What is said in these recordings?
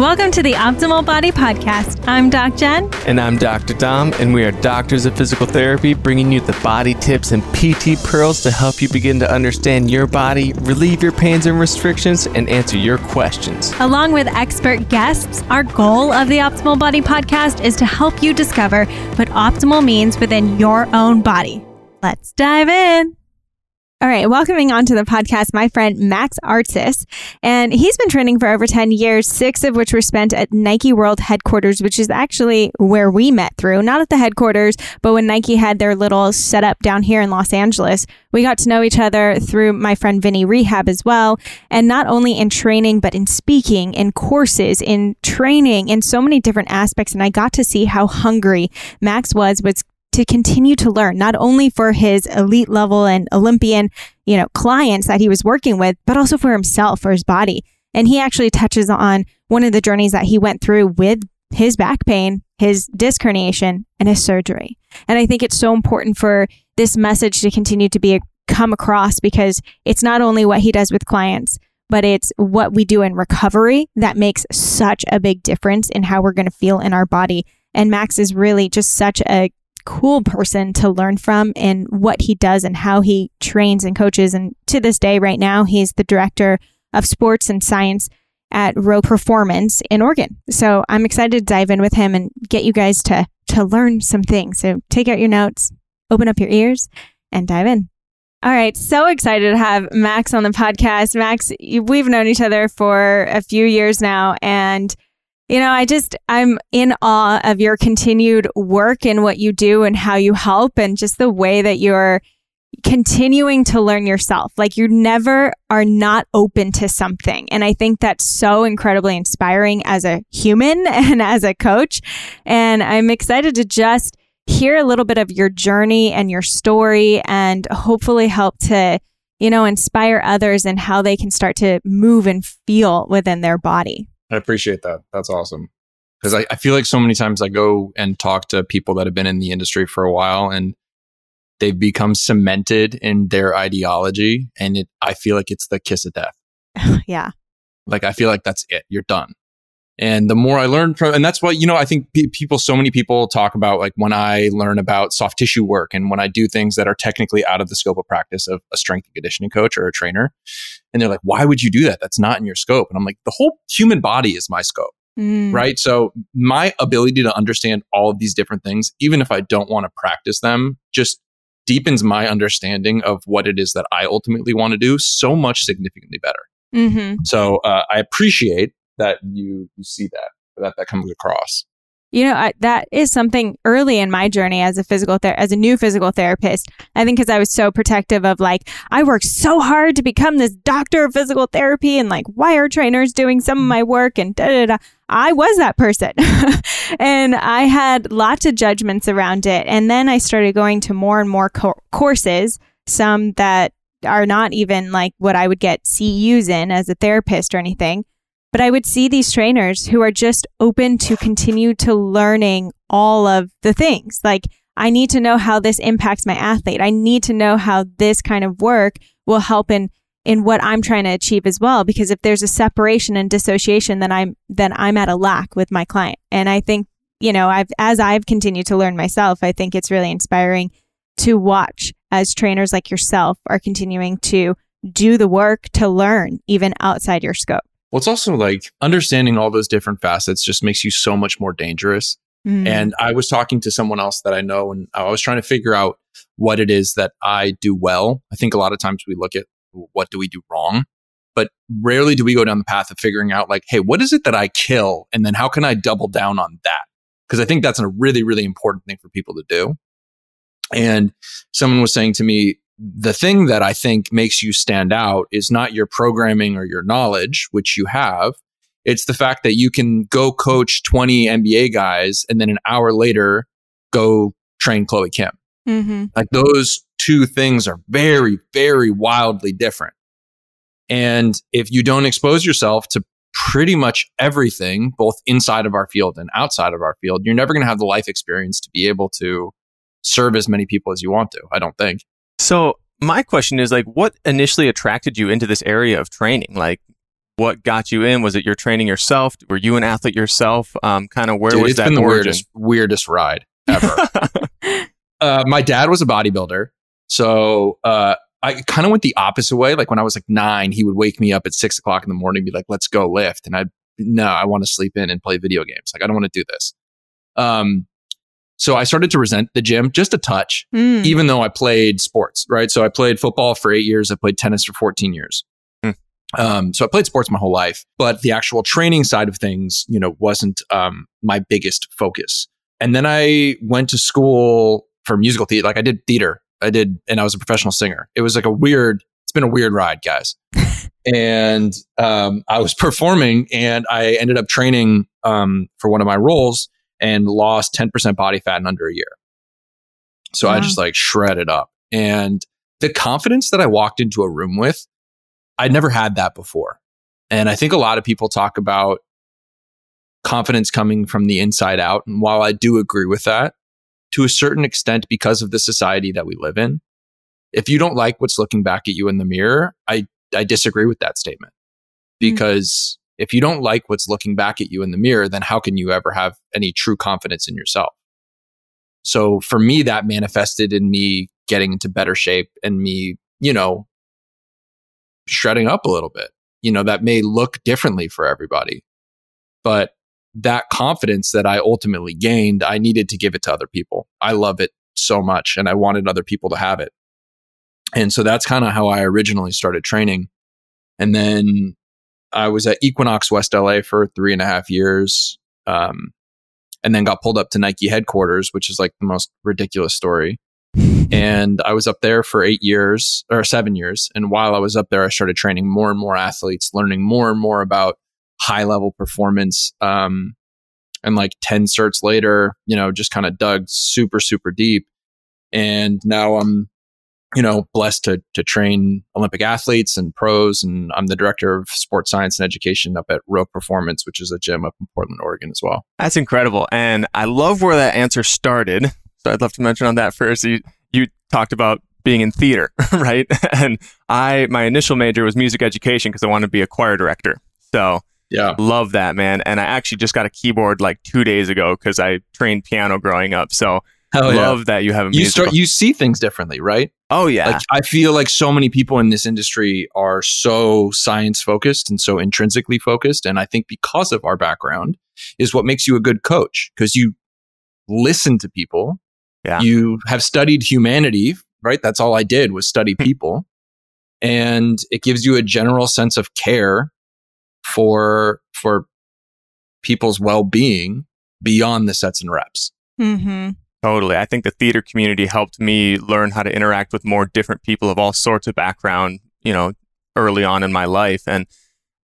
Welcome to the Optimal Body Podcast. I'm Doc Jen. And I'm Dr. Dom, and we are doctors of physical therapy, bringing you the body tips and PT pearls to help you begin to understand your body, relieve your pains and restrictions, and answer your questions. Along with expert guests, our goal of the Optimal Body Podcast is to help you discover what optimal means within your own body. Let's dive in. All right, welcoming onto the podcast my friend Max Artsis. And he's been training for over 10 years, six of which were spent at Nike World headquarters, which is actually where we met through. Not at the headquarters, but when Nike had their little setup down here in Los Angeles. We got to know each other through my friend Vinny Rehab as well. And not only in training, but in speaking, in courses, in training, in so many different aspects. And I got to see how hungry Max was, was to continue to learn, not only for his elite level and Olympian, you know, clients that he was working with, but also for himself, for his body. And he actually touches on one of the journeys that he went through with his back pain, his disc herniation, and his surgery. And I think it's so important for this message to continue to be come across because it's not only what he does with clients, but it's what we do in recovery that makes such a big difference in how we're going to feel in our body. And Max is really just such a cool person to learn from in what he does and how he trains and coaches. And to this day, right now, he's the director of sports and science at Rogue Performance in Oregon. So I'm excited to dive in with him and get you guys to to learn some things. So take out your notes, open up your ears, and dive in. All right, so excited to have Max on the podcast. Max, we've known each other for a few years now, and you know, I just, I'm in awe of your continued work and what you do and how you help and just the way that you're continuing to learn yourself. Like you never are not open to something. And I think that's so incredibly inspiring as a human and as a coach. And I'm excited to just hear a little bit of your journey and your story and hopefully help to, you know, inspire others and how they can start to move and feel within their body. I appreciate that. That's awesome. Because I, I feel like so many times I go and talk to people that have been in the industry for a while and they've become cemented in their ideology. And it, I feel like it's the kiss of death. yeah. Like I feel like that's it. You're done. And the more I learn from, and that's what, you know, I think pe- people, so many people talk about like when I learn about soft tissue work and when I do things that are technically out of the scope of practice of a strength and conditioning coach or a trainer. And they're like, why would you do that? That's not in your scope. And I'm like, the whole human body is my scope. Mm. Right. So my ability to understand all of these different things, even if I don't want to practice them, just deepens my understanding of what it is that I ultimately want to do so much significantly better. Mm-hmm. So uh, I appreciate that you you see that that that comes across. You know, I, that is something early in my journey as a physical ther- as a new physical therapist. I think because I was so protective of like I worked so hard to become this doctor of physical therapy, and like why are trainers doing some of my work and da da da. I was that person, and I had lots of judgments around it. And then I started going to more and more co- courses, some that are not even like what I would get CEUs in as a therapist or anything. But I would see these trainers who are just open to continue to learning all of the things. Like, I need to know how this impacts my athlete. I need to know how this kind of work will help in in what I'm trying to achieve as well. Because if there's a separation and dissociation, then I'm then I'm at a lack with my client. And I think, you know, I've as I've continued to learn myself, I think it's really inspiring to watch as trainers like yourself are continuing to do the work to learn even outside your scope. Well, it's also like understanding all those different facets just makes you so much more dangerous. Mm. And I was talking to someone else that I know, and I was trying to figure out what it is that I do well. I think a lot of times we look at what do we do wrong, but rarely do we go down the path of figuring out, like, hey, what is it that I kill? And then how can I double down on that? Because I think that's a really, really important thing for people to do. And someone was saying to me, the thing that I think makes you stand out is not your programming or your knowledge, which you have. It's the fact that you can go coach 20 NBA guys and then an hour later go train Chloe Kim. Mm-hmm. Like those two things are very, very wildly different. And if you don't expose yourself to pretty much everything, both inside of our field and outside of our field, you're never going to have the life experience to be able to serve as many people as you want to, I don't think. So my question is like, what initially attracted you into this area of training? Like, what got you in? Was it your training yourself? Were you an athlete yourself? Um, kind of where Dude, was it's that been the origin? weirdest, weirdest ride ever. uh, my dad was a bodybuilder. So uh, I kind of went the opposite way. Like when I was like nine, he would wake me up at six o'clock in the morning, be like, let's go lift. And I'd, no, I want to sleep in and play video games. Like, I don't want to do this. Um, so I started to resent the gym just a touch, Mm. even though I played sports, right? So I played football for eight years. I played tennis for 14 years. Hmm. Um, so I played sports my whole life, but the actual training side of things, you know, wasn't um, my biggest focus. And then I went to school for musical theater. Like I did theater. I did, and I was a professional singer. It was like a weird, it's been a weird ride, guys. and um, I was performing and I ended up training um, for one of my roles and lost 10% body fat in under a year. So I just like shredded it up. And the confidence that I walked into a room with, I'd never had that before. And I think a lot of people talk about confidence coming from the inside out. And while I do agree with that, to a certain extent, because of the society that we live in, if you don't like what's looking back at you in the mirror, I, I disagree with that statement. Hmm. Because if you don't like what's looking back at you in the mirror, then how can you ever have any true confidence in yourself? So for me, that manifested in me getting into better shape and me, you know, shredding up a little bit. You know, that may look differently for everybody, but that confidence that I ultimately gained, I needed to give it to other people. I love it so much and I wanted other people to have it. And so that's kind of how I originally started training. And then I was at Equinox West LA for three and a half years. Um, and then got pulled up to Nike headquarters, which is like the most ridiculous story. and I was up there for eight years or seven years. And while I was up there, I started training more and more athletes, learning more and more about high level performance. Um, and like 10 certs later, you know, just kind of dug super, super deep. And now I'm, you know, blessed to, to train Olympic athletes and pros. And I'm the director of sports science and education up at Rogue Performance, which is a gym up in Portland, Oregon as well. That's incredible. And I love where that answer started. So I'd love to mention on that first. You, you talked about being in theater, right? And I, my initial major was music education because I wanted to be a choir director. So Yeah. love that, man. And I actually just got a keyboard like two days ago because I trained piano growing up. So Hell yeah. love that you have a You musical. start, you see things differently, right? oh, yeah. Like I feel like so many people in this industry are so science focused and so intrinsically focused. And I think because of our background is what makes you a good coach because you listen to people. Yeah. You have studied humanity, right? That's all I did was study people. and it gives you a general sense of care for, for people's well-being beyond the sets and reps. Mm-hmm. Totally. I think the theater community helped me learn how to interact with more different people of all sorts of background, you know, early on in my life. And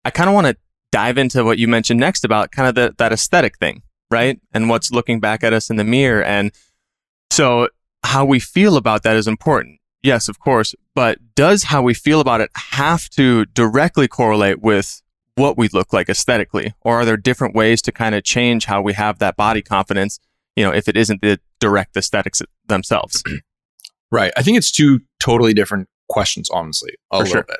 I kind of want to dive into what you mentioned next about kind of that aesthetic thing, right? And what's looking back at us in the mirror. And so how we feel about that is important. Yes, of course. But does how we feel about it have to directly correlate with what we look like aesthetically? Or are there different ways to kind of change how we have that body confidence? You know, if it isn't the direct aesthetics themselves. Right. I think it's two totally different questions, honestly, a For little sure. bit.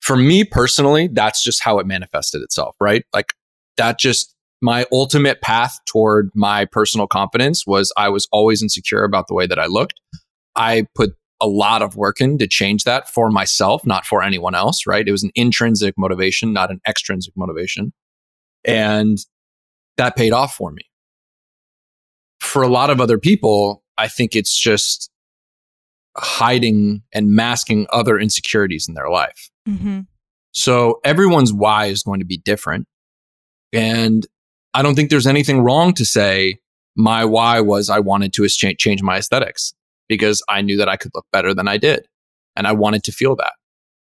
For me personally, that's just how it manifested itself, right? Like that just my ultimate path toward my personal confidence was I was always insecure about the way that I looked. I put a lot of work in to change that for myself, not for anyone else, right? It was an intrinsic motivation, not an extrinsic motivation. And that paid off for me. For a lot of other people, I think it's just hiding and masking other insecurities in their life. Mm-hmm. So everyone's why is going to be different. And I don't think there's anything wrong to say my why was I wanted to change my aesthetics because I knew that I could look better than I did. And I wanted to feel that.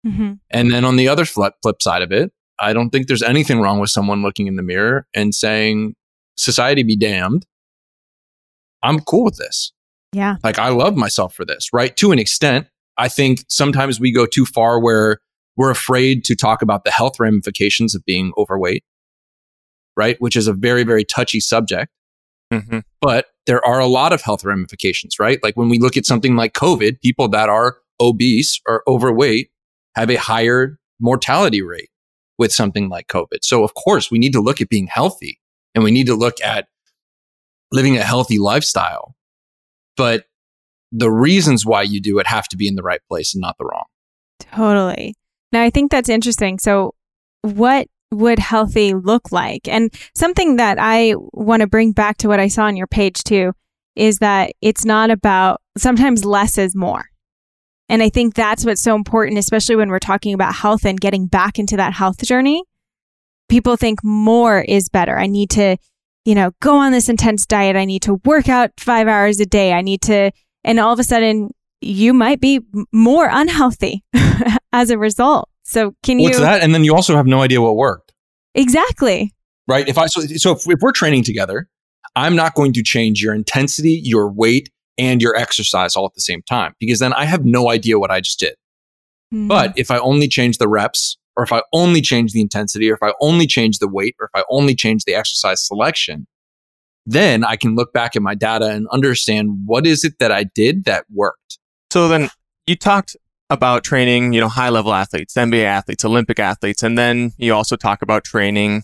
Mm-hmm. And then on the other flip, flip side of it, I don't think there's anything wrong with someone looking in the mirror and saying, society be damned. I'm cool with this. Yeah. Like I love myself for this, right? To an extent, I think sometimes we go too far where we're afraid to talk about the health ramifications of being overweight, right? Which is a very, very touchy subject. Mm-hmm. But there are a lot of health ramifications, right? Like when we look at something like COVID, people that are obese or overweight have a higher mortality rate, with something like COVID. So, of course, we need to look at being healthy and we need to look at living a healthy lifestyle. But the reasons why you do it have to be in the right place and not the wrong. Totally. Now, I think that's interesting. So, what would healthy look like? And something that I want to bring back to what I saw on your page too is that it's not about sometimes less is more. And I think that's what's so important, especially when we're talking about health and getting back into that health journey. People think more is better. I need to, you know, go on this intense diet. I need to work out five hours a day. I need to, and all of a sudden you might be more unhealthy as a result. So can you? What's that? And then you also have no idea what worked. Exactly. Right. If I so, so if, if we're training together, I'm not going to change your intensity, your weight, and your exercise all at the same time because then I have no idea what I just did. Mm-hmm. But if I only change the reps, or if I only change the intensity, or if I only change the weight, or if I only change the exercise selection, then I can look back at my data and understand what is it that I did that worked. So then you talked about training, you know, high level athletes, NBA athletes, Olympic athletes, and then you also talk about training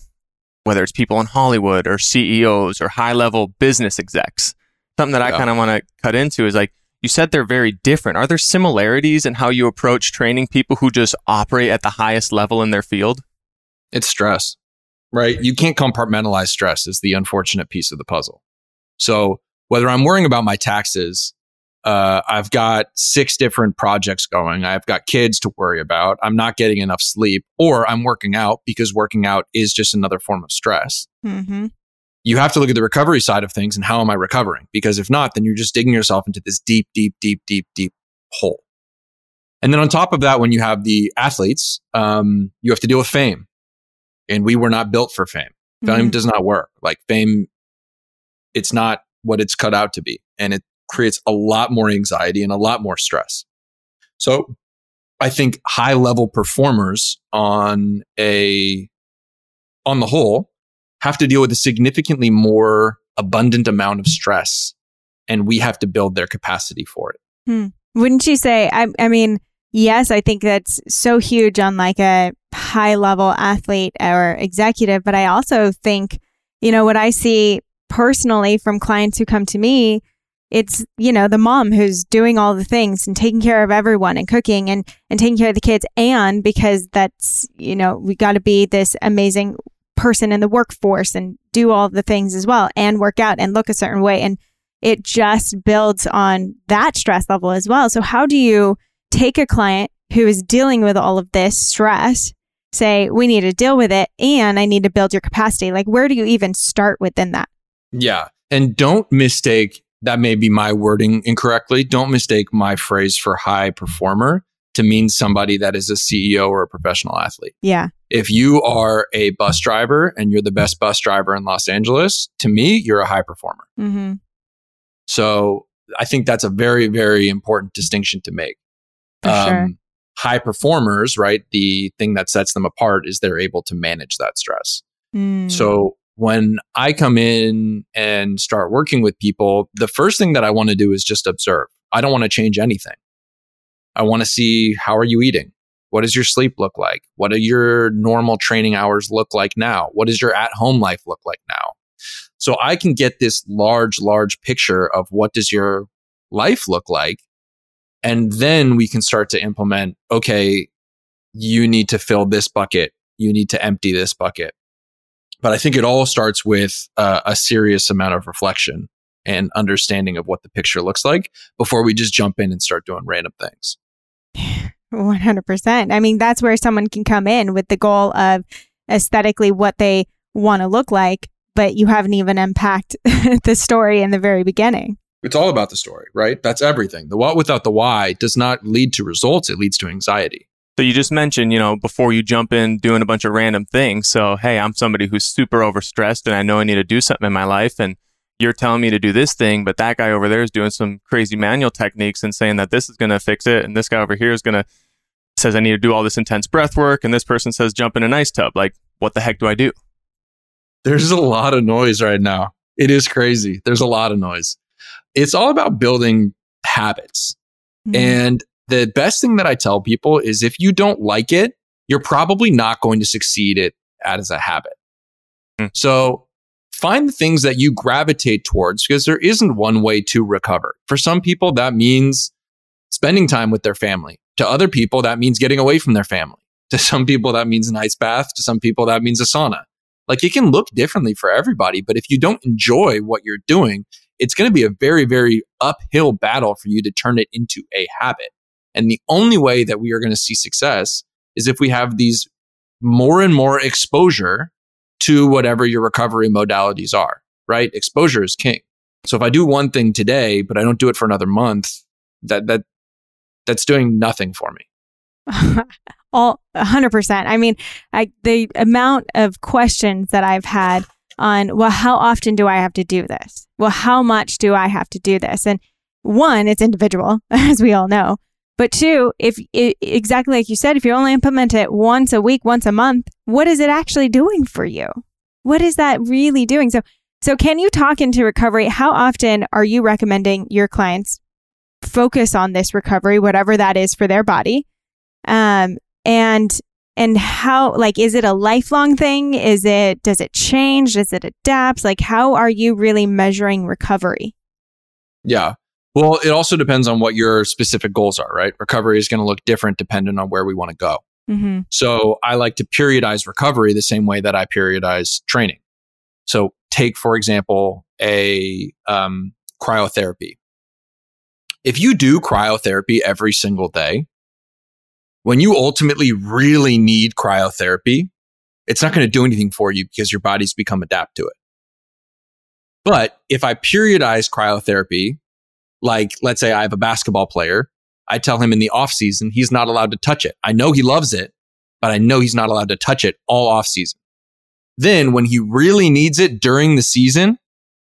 whether it's people in Hollywood or CEOs or high level business execs. Something that yeah. I kind of want to cut into is like you said they're very different. Are there similarities in how you approach training people who just operate at the highest level in their field? It's stress, right? You can't compartmentalize stress is the unfortunate piece of the puzzle. So whether I'm worrying about my taxes uh, I've got six different projects going. I've got kids to worry about. I'm not getting enough sleep, or I'm working out because working out is just another form of stress. Mm-hmm. You have to look at the recovery side of things and how am I recovering? Because if not, then you're just digging yourself into this deep, deep, deep, deep, deep hole. And then on top of that, when you have the athletes, um, you have to deal with fame. And we were not built for fame. Fame mm-hmm. does not work. Like fame, it's not what it's cut out to be. And it creates a lot more anxiety and a lot more stress. So I think high level performers on a, on the whole have to deal with a significantly more abundant amount of stress and we have to build their capacity for it. Hmm. Wouldn't you say, I, I mean, yes, I think that's so huge on like a high level athlete or executive, but I also think, you know, what I see personally from clients who come to me it's you know the mom who's doing all the things and taking care of everyone and cooking and and taking care of the kids and because that's you know we got to be this amazing person in the workforce and do all the things as well and work out and look a certain way. And it just builds on that stress level as well. So how do you take a client who is dealing with all of this stress say we need to deal with it and i need to build your capacity like where do you even start within that? Yeah. And don't mistake that may be my wording incorrectly. Don't mistake my phrase for high performer to mean somebody that is a CEO or a professional athlete. Yeah. If you are a bus driver and you're the best bus driver in Los Angeles, to me, you're a high performer. Mm-hmm. So I think that's a very, very important distinction to make. Um, sure. High performers, right? The thing that sets them apart is they're able to manage that stress. Mm. So when I come in and start working with people, the first thing that I want to do is just observe. I don't want to change anything. I want to see how are you eating? What does your sleep look like? What do your normal training hours look like now? What does your at home life look like now? So I can get this large, large picture of what does your life look like? And then we can start to implement, okay, you need to fill this bucket. You need to empty this bucket. But I think it all starts with uh, a serious amount of reflection and understanding of what the picture looks like before we just jump in and start doing random things. 100%. I mean, that's where someone can come in with the goal of aesthetically what they want to look like, but you haven't even unpacked the story in the very beginning. It's all about the story, right? That's everything. The what without the why does not lead to results, it leads to anxiety. So you just mentioned, you know, before you jump in doing a bunch of random things. So, hey, I'm somebody who's super overstressed and I know I need to do something in my life. And you're telling me to do this thing, but that guy over there is doing some crazy manual techniques and saying that this is going to fix it. And this guy over here is going to says I need to do all this intense breath work. And this person says jump in an ice tub. Like, what the heck do I do? There's a lot of noise right now. It is crazy. There's a lot of noise. It's all about building habits. Mm-hmm. And the best thing that I tell people is if you don't like it, you're probably not going to succeed it as a habit. Mm. So find the things that you gravitate towards because there isn't one way to recover. For some people, that means spending time with their family. To other people, that means getting away from their family. To some people, that means an ice bath. To some people, that means a sauna. Like it can look differently for everybody, but if you don't enjoy what you're doing, it's going to be a very, very uphill battle for you to turn it into a habit. And the only way that we are going to see success is if we have these more and more exposure to whatever your recovery modalities are, right? Exposure is king. So if I do one thing today, but I don't do it for another month, that, that, that's doing nothing for me. All 100%. I mean, I, the amount of questions that I've had on, well, how often do I have to do this? Well, how much do I have to do this? And one, it's individual, as we all know. But two, if it, exactly like you said, if you only implement it once a week, once a month, what is it actually doing for you? What is that really doing? So, so can you talk into recovery? How often are you recommending your clients focus on this recovery, whatever that is for their body? Um, and and how like is it a lifelong thing is it does it change does it adapt like how are you really measuring recovery yeah well it also depends on what your specific goals are right recovery is going to look different depending on where we want to go mm-hmm. so i like to periodize recovery the same way that i periodize training so take for example a um, cryotherapy if you do cryotherapy every single day when you ultimately really need cryotherapy, it's not going to do anything for you because your body's become adapt to it. But if I periodize cryotherapy, like let's say I have a basketball player, I tell him in the off season he's not allowed to touch it. I know he loves it, but I know he's not allowed to touch it all off season. Then when he really needs it during the season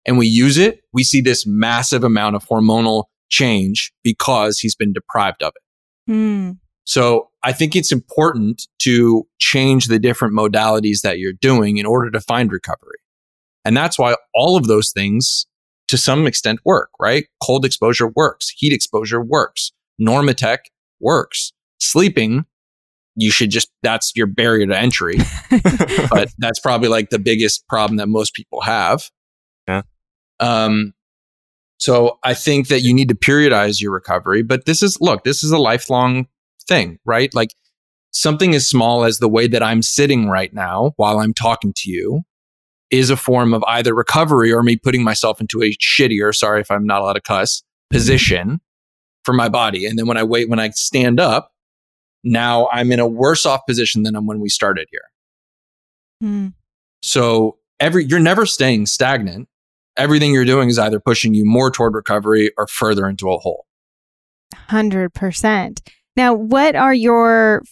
and we use it, we see this massive amount of hormonal change because he's been deprived of it. Mm. So I think it's important to change the different modalities that you're doing in order to find recovery. And that's why all of those things to some extent work, right? Cold exposure works. Heat exposure works. Normatec works. Sleeping, you should just, that's your barrier to entry. but that's probably like the biggest problem that most people have. Yeah. Um, so I think that you need to periodize your recovery, but this is, look, this is a lifelong thing, right? Like something as small as the way that I'm sitting right now while I'm talking to you is a form of either recovery or me putting myself into a shittier, sorry if I'm not allowed to cuss, position for my body. And then when I wait, when I stand up, now I'm in a worse off position than I'm when we started here. Hmm. So every, you're never staying stagnant. Everything you're doing is either pushing you more toward recovery or further into a hole. 100%. Now, what are your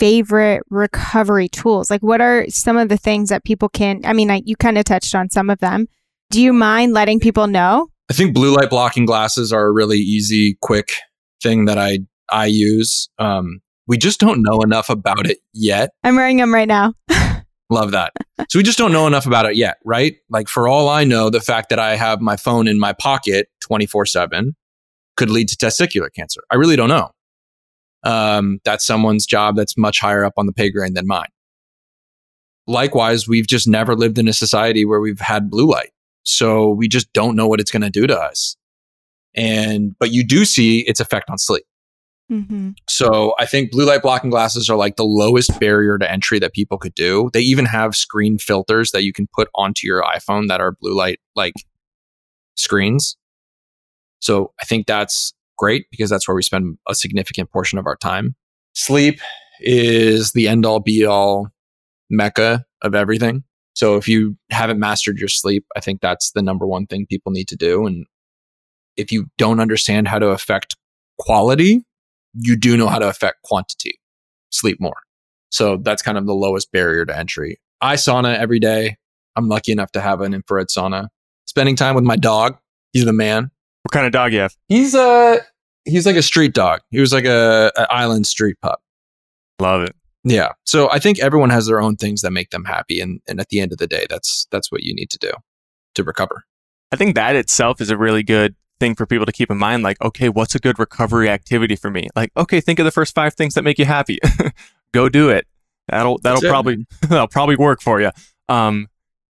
favorite recovery tools? Like, what are some of the things that people can? I mean, I, you kind of touched on some of them. Do you mind letting people know? I think blue light blocking glasses are a really easy, quick thing that I I use. Um, we just don't know enough about it yet. I'm wearing them right now. Love that. So we just don't know enough about it yet, right? Like for all I know, the fact that I have my phone in my pocket 24 7 could lead to testicular cancer. I really don't know um, that's someone's job that's much higher up on the pay grade than mine. Likewise, we've just never lived in a society where we've had blue light. So we just don't know what it's going to do to us. And, but you do see its effect on sleep. Mm-hmm. So I think blue light blocking glasses are like the lowest barrier to entry that people could do. They even have screen filters that you can put onto your iPhone that are blue light like screens. So I think that's great because that's where we spend a significant portion of our time. Sleep is the end all be all mecca of everything. So if you haven't mastered your sleep, I think that's the number one thing people need to do. And if you don't understand how to affect quality, you do know how to affect quantity. Sleep more. So that's kind of the lowest barrier to entry. I sauna every day. I'm lucky enough to have an infrared sauna. Spending time with my dog. He's the man. What kind of dog you have? He's a he's like a street dog. He was like a, a island street pup. Love it. Yeah. So I think everyone has their own things that make them happy, and and at the end of the day, that's that's what you need to do to recover. I think that itself is a really good thing for people to keep in mind. Like, okay, what's a good recovery activity for me? Like, okay, think of the first five things that make you happy. Go do it. That'll that'll That's it, probably that'll probably work for you. Um,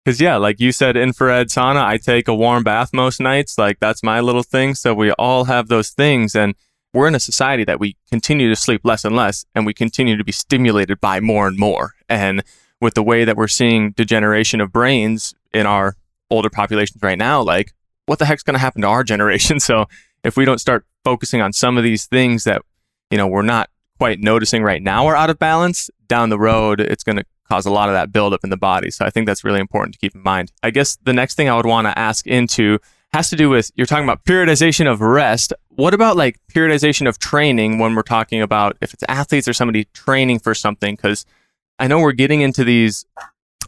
because yeah, like you said, infrared sauna. I take a warm bath most nights. Like that's my little thing. So we all have those things, and we're in a society that we continue to sleep less and less, and we continue to be stimulated by more and more. And with the way that we're seeing degeneration of brains in our older populations right now, like what the heck's going to happen to our generation? So if we don't start focusing on some of these things that you know we're not quite noticing right now are out of balance, down the road it's going to cause a lot of that buildup in the body. So I think that's really important to keep in mind. I guess the next thing I would want to ask into has to do with you're talking about periodization of rest. What about like periodization of training when we're talking about if it's athletes or somebody training for something? Because I know we're getting into these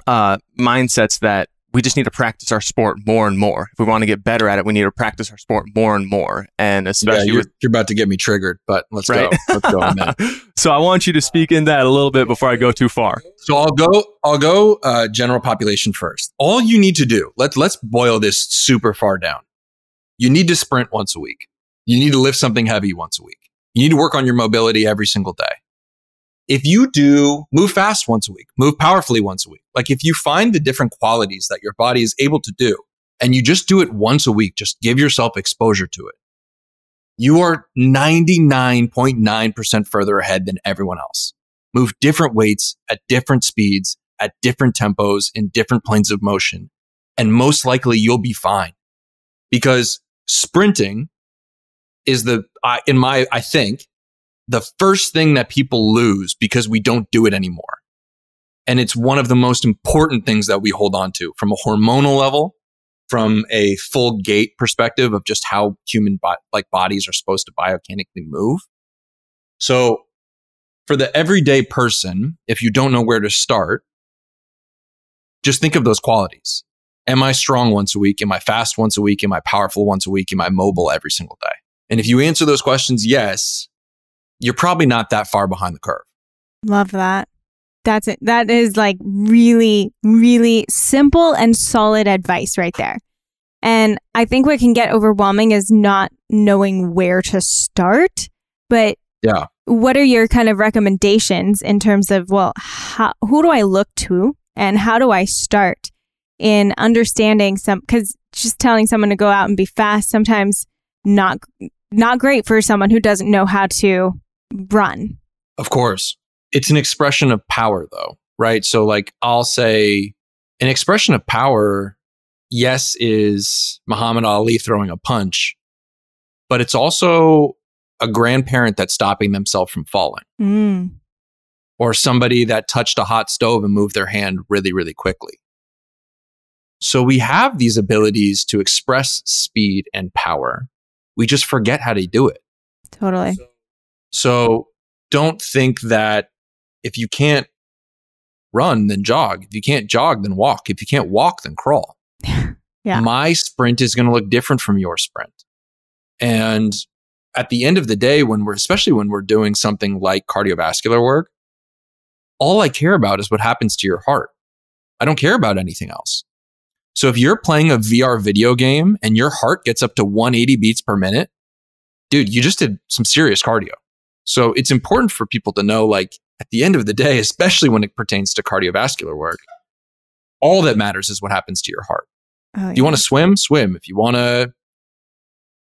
uh, mindsets that we just need to practice our sport more and more. If we want to get better at it, we need to practice our sport more and more. And especially yeah, you're, with you're about to get me triggered, but let's right. go. Let's go on that. so I want you to speak in that a little bit before I go too far. So I'll go. I'll go uh, general population first. All you need to do. Let's let's boil this super far down. You need to sprint once a week. You need to lift something heavy once a week. You need to work on your mobility every single day. If you do move fast once a week, move powerfully once a week, like if you find the different qualities that your body is able to do and you just do it once a week, just give yourself exposure to it. You are 99.9% further ahead than everyone else. Move different weights at different speeds, at different tempos, in different planes of motion. And most likely you'll be fine because sprinting is the, uh, in my, I think, the first thing that people lose because we don't do it anymore. And it's one of the most important things that we hold on to from a hormonal level, from a full gait perspective of just how human bo- like bodies are supposed to biomechanically move. So for the everyday person, if you don't know where to start, just think of those qualities. Am I strong once a week? Am I fast once a week? Am I powerful once a week? Am I mobile every single day? And if you answer those questions, yes, you're probably not that far behind the curve. Love that. That's it. That is like really, really simple and solid advice right there. And I think what can get overwhelming is not knowing where to start. But Yeah. what are your kind of recommendations in terms of, well, how, who do I look to and how do I start in understanding some, because just telling someone to go out and be fast sometimes not not great for someone who doesn't know how to run. Of course. It's an expression of power, though, right? So, like, I'll say an expression of power, yes, is Muhammad Ali throwing a punch, but it's also a grandparent that's stopping themselves from falling Mm. or somebody that touched a hot stove and moved their hand really, really quickly. So, we have these abilities to express speed and power. We just forget how to do it. Totally. So don't think that if you can't run, then jog. If you can't jog, then walk. If you can't walk, then crawl. Yeah. My sprint is going to look different from your sprint. And at the end of the day, when we're, especially when we're doing something like cardiovascular work, all I care about is what happens to your heart. I don't care about anything else. So if you're playing a VR video game and your heart gets up to 180 beats per minute, dude, you just did some serious cardio. So it's important for people to know, like, at the end of the day, especially when it pertains to cardiovascular work, all that matters is what happens to your heart. Oh, If you want to swim, swim. If you want to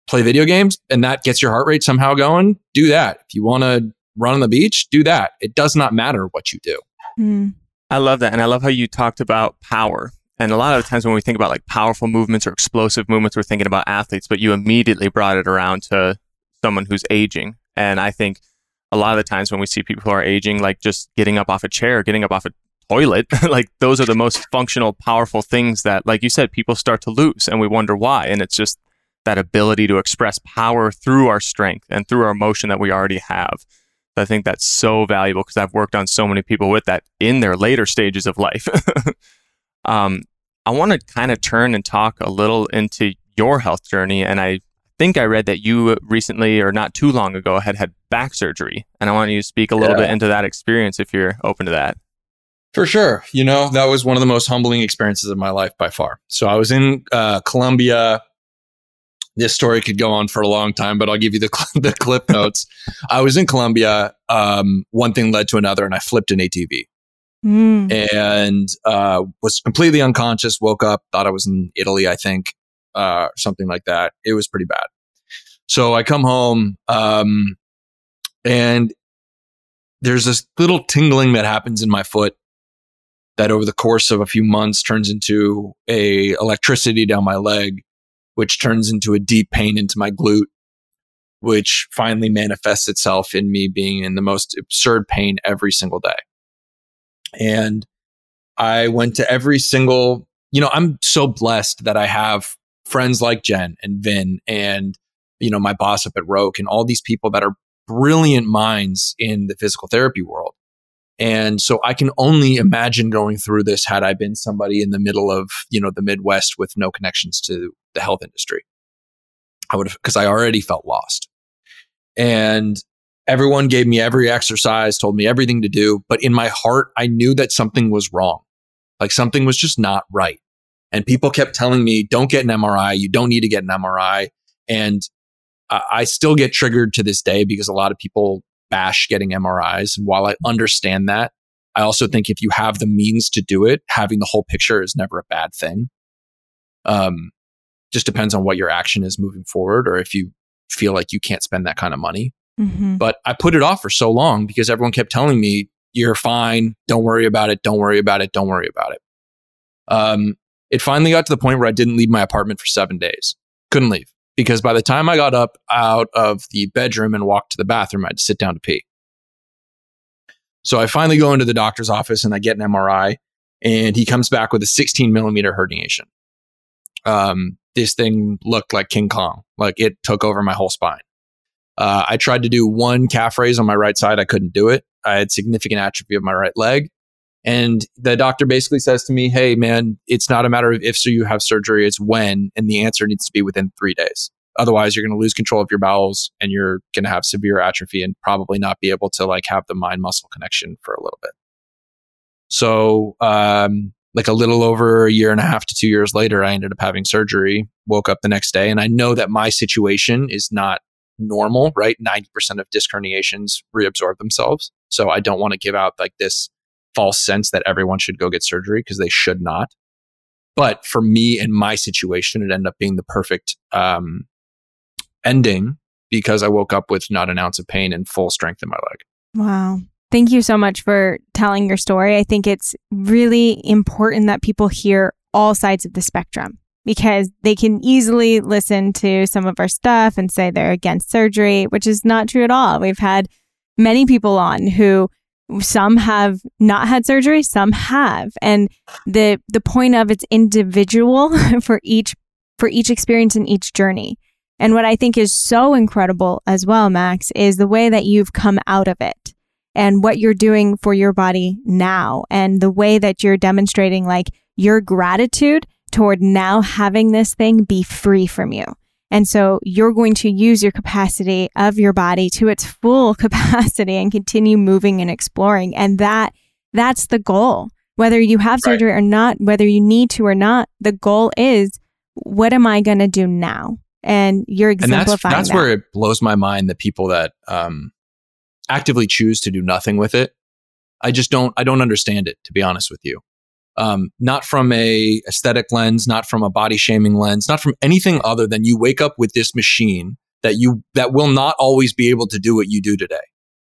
play video games and that gets your heart rate somehow going, do that. If you want to run on the beach, do that. It does not matter what you do. Mm. I love that. And I love how you talked about power. And a lot of the times when we think about like powerful movements or explosive movements, we're thinking about athletes, but you immediately brought it around to someone who's aging. And I think a lot of the times when we see people who are aging, like just getting up off a chair, getting up off a toilet, like those are the most functional, powerful things that, like you said, people start to lose and we wonder why. And it's just that ability to express power through our strength and through our motion that we already have. I think that's so valuable because I've worked on so many people with that in their later stages of life. um, I want to kind of turn and talk a little into your health journey. And I think I read that you recently or not too long ago had had back surgery. And I want you to speak a little Yeah. bit into that experience if you're open to that. For sure. You know, that was one of the most humbling experiences of my life by far. So I was in uh, Colombia. This story could go on for a long time, but I'll give you the, cl- the clip notes. I was in Colombia. Um, one thing led to another, and I flipped an ATV. mm. and uh, was completely unconscious. Woke up, thought I was in Italy, I think, uh, something like that. It was pretty bad. So I come home, um, and there's this little tingling that happens in my foot that over the course of a few months turns into a electricity down my leg, which turns into a deep pain into my glute, which finally manifests itself in me being in the most absurd pain every single day. And I went to every single, you know, I'm so blessed that I have friends like Jen and Vin and, you know, my boss up at Rogue and all these people that are brilliant minds in the physical therapy world. And so I can only imagine going through this had I been somebody in the middle of, you know, the Midwest with no connections to the health industry. I would have, because I already felt lost. And everyone gave me every exercise, told me everything to do. But in my heart, I knew that something was wrong. Like something was just not right. And people kept telling me, don't get an MRI. You don't need to get an MRI. And I still get triggered to this day because a lot of people bash getting MRIs. And while I understand that, I also think if you have the means to do it, having the whole picture is never a bad thing. Um, just depends on what your action is moving forward or if you feel like you can't spend that kind of money. Mm-hmm. But I put it off for so long because everyone kept telling me, you're fine. Don't worry about it. Don't worry about it. Don't worry about it. Um, it finally got to the point where I didn't leave my apartment for seven days. Couldn't leave because by the time I got up out of the bedroom and walked to the bathroom, I had to sit down to pee. So I finally go into the doctor's office and I get an MRI, and he comes back with a 16 millimeter herniation. Um, this thing looked like King Kong, like it took over my whole spine. Uh, I tried to do one calf raise on my right side. I couldn't do it. I had significant atrophy of my right leg. And the doctor basically says to me, Hey, man, it's not a matter of if so you have surgery, it's when. And the answer needs to be within three days. Otherwise, you're going to lose control of your bowels and you're going to have severe atrophy and probably not be able to like have the mind muscle connection for a little bit. So, um, like a little over a year and a half to two years later, I ended up having surgery, woke up the next day, and I know that my situation is not normal, right? 90% of disc herniations reabsorb themselves. So I don't want to give out like this false sense that everyone should go get surgery because they should not. But for me in my situation, it ended up being the perfect um, ending because I woke up with not an ounce of pain and full strength in my leg. Wow. Thank you so much for telling your story. I think it's really important that people hear all sides of the spectrum because they can easily listen to some of our stuff and say they're against surgery, which is not true at all. We've had many people on who some have not had surgery, some have. And the the point of it's individual for each for each experience and each journey. And what I think is so incredible as well, Max, is the way that you've come out of it and what you're doing for your body now and the way that you're demonstrating like your gratitude toward now having this thing be free from you. And so you're going to use your capacity of your body to its full capacity and continue moving and exploring. And that, that's the goal. Whether you have surgery right. or not, whether you need to or not, the goal is what am I going to do now? And you're exemplifying and that's, that's that. where it blows my mind that people that um, actively choose to do nothing with it. I just don't, I don't understand it, to be honest with you um, not from a aesthetic lens, not from a body shaming lens, not from anything other than you wake up with this machine that you that will not always be able to do what you do today.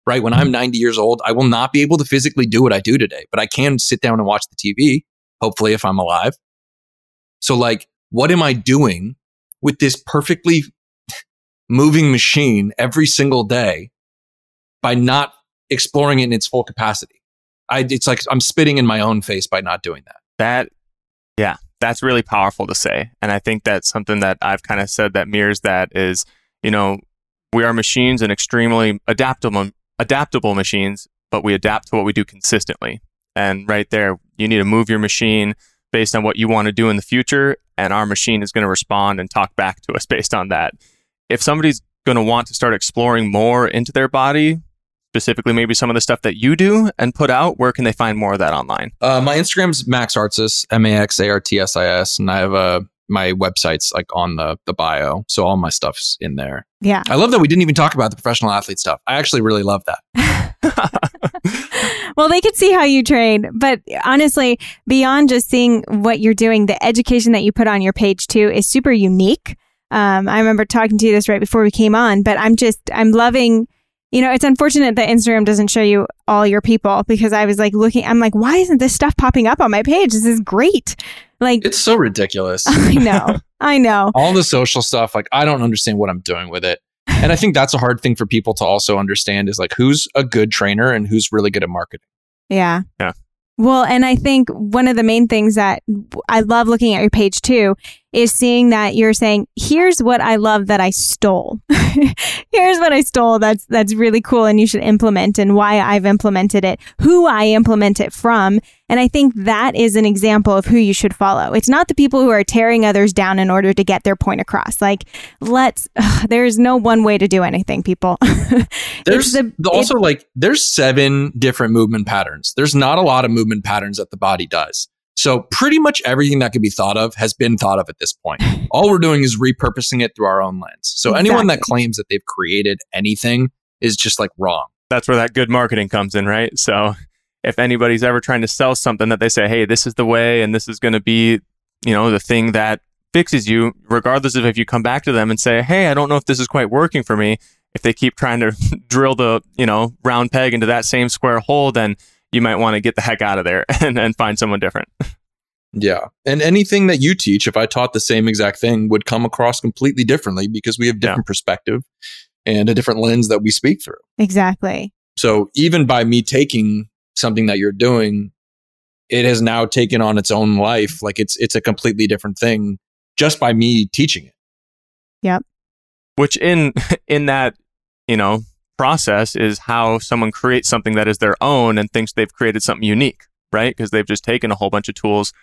Right? When I'm mm-hmm. 90 years old, I will not be able to physically do what I do today, but I can sit down and watch the TV, hopefully if I'm alive. So like, what am I doing with this perfectly moving machine every single day by not exploring it in its full capacity? I, it's like I'm spitting in my own face by not doing that. That, yeah, that's really powerful to say. And I think that's something that I've kind of said that mirrors that is, you know, we are machines and extremely adaptable, adaptable machines, but we adapt to what we do consistently. And right there, you need to move your machine based on what you want to do in the future. And our machine is going to respond and talk back to us based on that. If somebody's going to want to start exploring more into their body, specifically maybe some of the stuff that you do and put out, where can they find more of that online? Uh, my Instagram's Max Artsis, M A X A R T S I S, and I have a my website's like on the the bio, so all my stuff's in there. Yeah. I love that we didn't even talk about the professional athlete stuff. I actually really love that. well, they could see how you train, but honestly, beyond just seeing what you're doing, the education that you put on your page too is super unique. Um, I remember talking to you this right before we came on, but I'm just I'm loving. You know, it's unfortunate that Instagram doesn't show you all your people because I was like looking. I'm like, why isn't this stuff popping up on my page? This is great. Like it's so ridiculous. I know. I know. all the social stuff, like I don't understand what I'm doing with it. And I think that's a hard thing for people to also understand is like who's a good trainer and who's really good at marketing. Yeah. Yeah. Well, and I think one of the main things that I love looking at your page too is seeing that you're saying, here's what I love that I stole. here's what I stole that's that's really cool and you should implement and why I've implemented it, who I implement it from. And I think that is an example of who you should follow. It's not the people who are tearing others down in order to get their point across. Like, let's, ugh, there's no one way to do anything, people. there's the, also like, there's seven different movement patterns. There's not a lot of movement patterns that the body does. So pretty much everything that could be thought of has been thought of at this point. All we're doing is repurposing it through our own lens. So exactly. anyone that claims that they've created anything is just like wrong. That's where that good marketing comes in, right? So if anybody's ever trying to sell something that they say, "Hey, this is the way and this is going to be, you know, the thing that fixes you," regardless of if you come back to them and say, "Hey, I don't know if this is quite working for me." If they keep trying to drill the, you know, round peg into that same square hole, then you might want to get the heck out of there and, and find someone different. Yeah. And anything that you teach, if I taught the same exact thing, would come across completely differently because we have different yeah. perspective and a different lens that we speak through. Exactly. So even by me taking something that you're doing, it has now taken on its own life. Like it's it's a completely different thing just by me teaching it. Yep. Which in in that, you know, process is how someone creates something that is their own and thinks they've created something unique, right? Because they've just taken a whole bunch of tools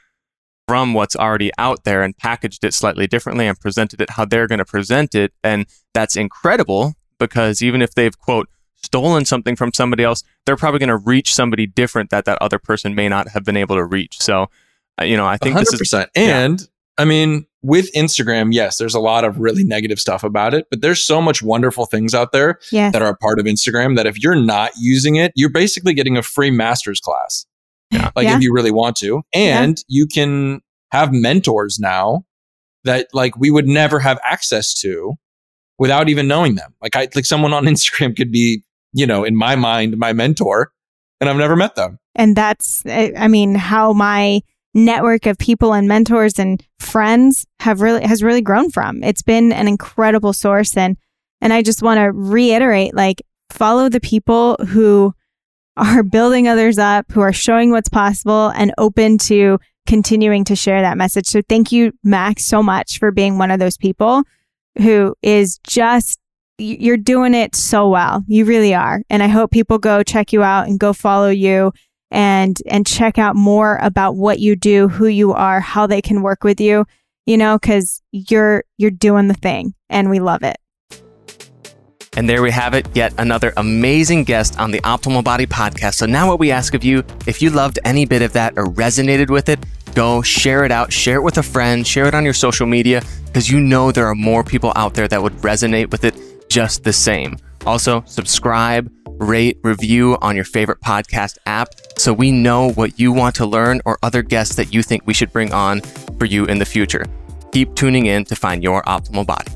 from what's already out there and packaged it slightly differently and presented it how they're going to present it. And that's incredible because even if they've, quote, stolen something from somebody else, they're probably going to reach somebody different that that other person may not have been able to reach. So, uh, you know, I think 100%. this is. And yeah. I mean, with Instagram, yes, there's a lot of really negative stuff about it, but there's so much wonderful things out there yes. that are a part of Instagram that if you're not using it, you're basically getting a free master's class. Yeah. Like yeah. if you really want to. And yeah. you can have mentors now that like we would never have access to without even knowing them. Like I like someone on Instagram could be, you know, in my mind, my mentor, and I've never met them. And that's I mean, how my network of people and mentors and friends have really has really grown from. It's been an incredible source and and I just want to reiterate like follow the people who are building others up, who are showing what's possible and open to continuing to share that message. So thank you Max so much for being one of those people who is just you're doing it so well. You really are. And I hope people go check you out and go follow you and and check out more about what you do, who you are, how they can work with you, you know, cuz you're you're doing the thing and we love it. And there we have it, yet another amazing guest on the Optimal Body podcast. So now what we ask of you, if you loved any bit of that or resonated with it, go share it out, share it with a friend, share it on your social media because you know there are more people out there that would resonate with it just the same. Also, subscribe, rate, review on your favorite podcast app so we know what you want to learn or other guests that you think we should bring on for you in the future. Keep tuning in to find your optimal body.